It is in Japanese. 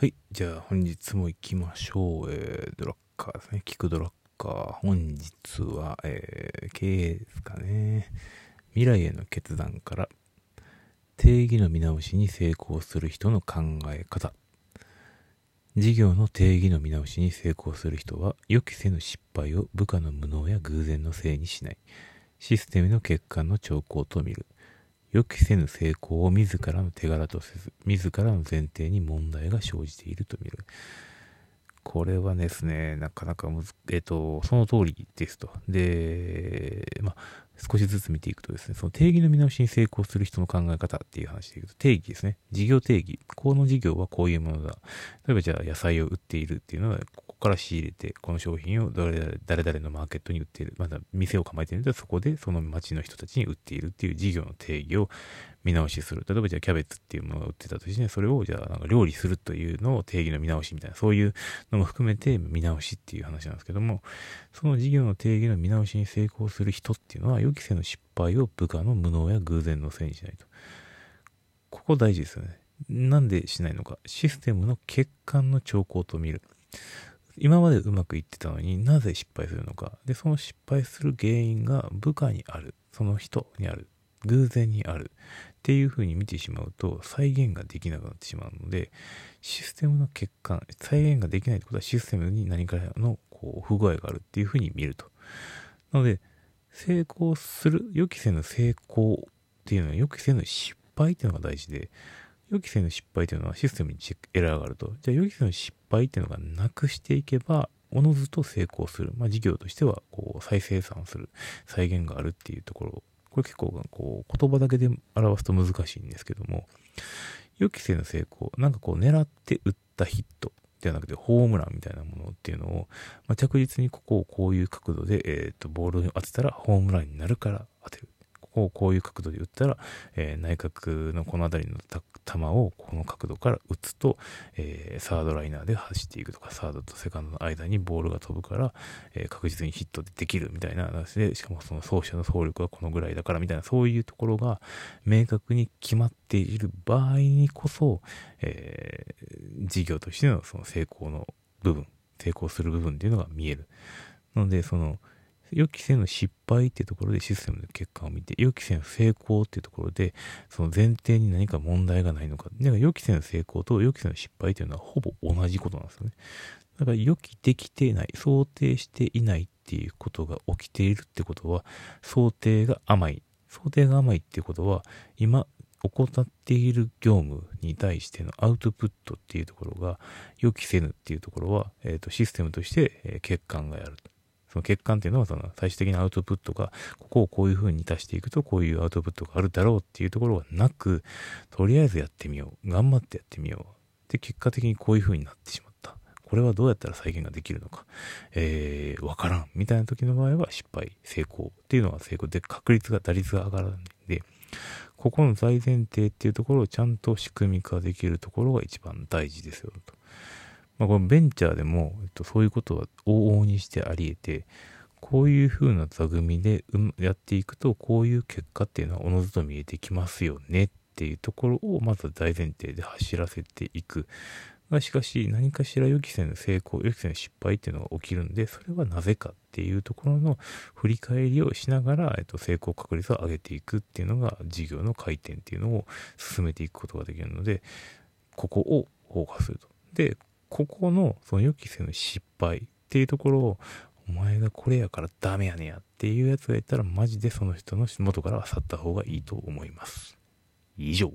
はい。じゃあ本日も行きましょう。えー、ドラッカーですね。聞くドラッカー。本日は、えー、経営ですかね。未来への決断から定義の見直しに成功する人の考え方。事業の定義の見直しに成功する人は予期せぬ失敗を部下の無能や偶然のせいにしない。システムの欠陥の兆候と見る。予期せぬ成功を自らの手柄とせず、自らの前提に問題が生じていると見る。これはですね、なかなかむず、えっ、と、その通りですと。で、まあ、少しずつ見ていくとですね、その定義の見直しに成功する人の考え方っていう話でいくと、定義ですね。事業定義。この事業はこういうものだ。例えばじゃあ野菜を売っているっていうのは、こから仕入れて、この商品を誰々のマーケットに売っている。まだ店を構えているので、そこでその町の人たちに売っているっていう事業の定義を見直しする。例えばじゃあキャベツっていうものが売ってたとして、それをじゃあなんか料理するというのを定義の見直しみたいな、そういうのも含めて見直しっていう話なんですけども、その事業の定義の見直しに成功する人っていうのは、予期せぬ失敗を部下の無能や偶然のせいにしないと。ここ大事ですよね。なんでしないのか。システムの欠陥の兆候と見る。今までうまくいってたのになぜ失敗するのか。で、その失敗する原因が部下にある。その人にある。偶然にある。っていうふうに見てしまうと再現ができなくなってしまうので、システムの欠陥、再現ができないってことはシステムに何かのこう不具合があるっていうふうに見ると。なので、成功する、予期せぬ成功っていうのは予期せぬ失敗っていうのが大事で、予期せぬ失敗っていうのはシステムにエラーがあると。じゃあ予期せぬ失敗っていうのがなくしていけば、おのずと成功する。まあ事業としては、こう、再生産する、再現があるっていうところ。これ結構、こう、言葉だけで表すと難しいんですけども、予期せぬ成功、なんかこう、狙って打ったヒットではなくて、ホームランみたいなものっていうのを、まあ、着実にここをこういう角度で、えっ、と、ボールに当てたらホームランになるから当てる。ここをこういう角度で打ったら、えー、内角のこの辺りの球をこの角度から打つと、えー、サードライナーで走っていくとか、サードとセカンドの間にボールが飛ぶから、えー、確実にヒットでできるみたいな話で、しかもその走者の走力はこのぐらいだからみたいな、そういうところが明確に決まっている場合にこそ、え、事業としてのその成功の部分、成功する部分っていうのが見える。ので、その、予期せぬ失敗っていうところでシステムの結果を見て、予期せぬ成功っていうところで、その前提に何か問題がないのか。だから予期せぬ成功と予期せぬ失敗っていうのはほぼ同じことなんですよね。だから予期できていない、想定していないっていうことが起きているってことは、想定が甘い。想定が甘いっていうことは、今、怠っている業務に対してのアウトプットっていうところが予期せぬっていうところは、えーと、システムとして、えー、欠陥があると。その欠陥っていうのはその最終的なアウトプットがここをこういう風に足していくとこういうアウトプットがあるだろうっていうところはなくとりあえずやってみよう。頑張ってやってみよう。で結果的にこういう風になってしまった。これはどうやったら再現ができるのか。えー、わからん。みたいな時の場合は失敗。成功っていうのは成功。で確率が打率が上がらないんで。ここの大前提っていうところをちゃんと仕組み化できるところが一番大事ですよと。まあ、このベンチャーでも、えっと、そういうことは往々にしてあり得て、こういう風な座組でやっていくと、こういう結果っていうのはおのずと見えてきますよねっていうところをまず大前提で走らせていく。がしかし何かしら予期せぬ成功、予期せぬ失敗っていうのが起きるんで、それはなぜかっていうところの振り返りをしながら、えっと、成功確率を上げていくっていうのが事業の回転っていうのを進めていくことができるので、ここをフォーカスすると。で、ここのその予期せぬ失敗っていうところを、お前がこれやからダメやねやっていうやつがいたらマジでその人の元からは去った方がいいと思います。以上。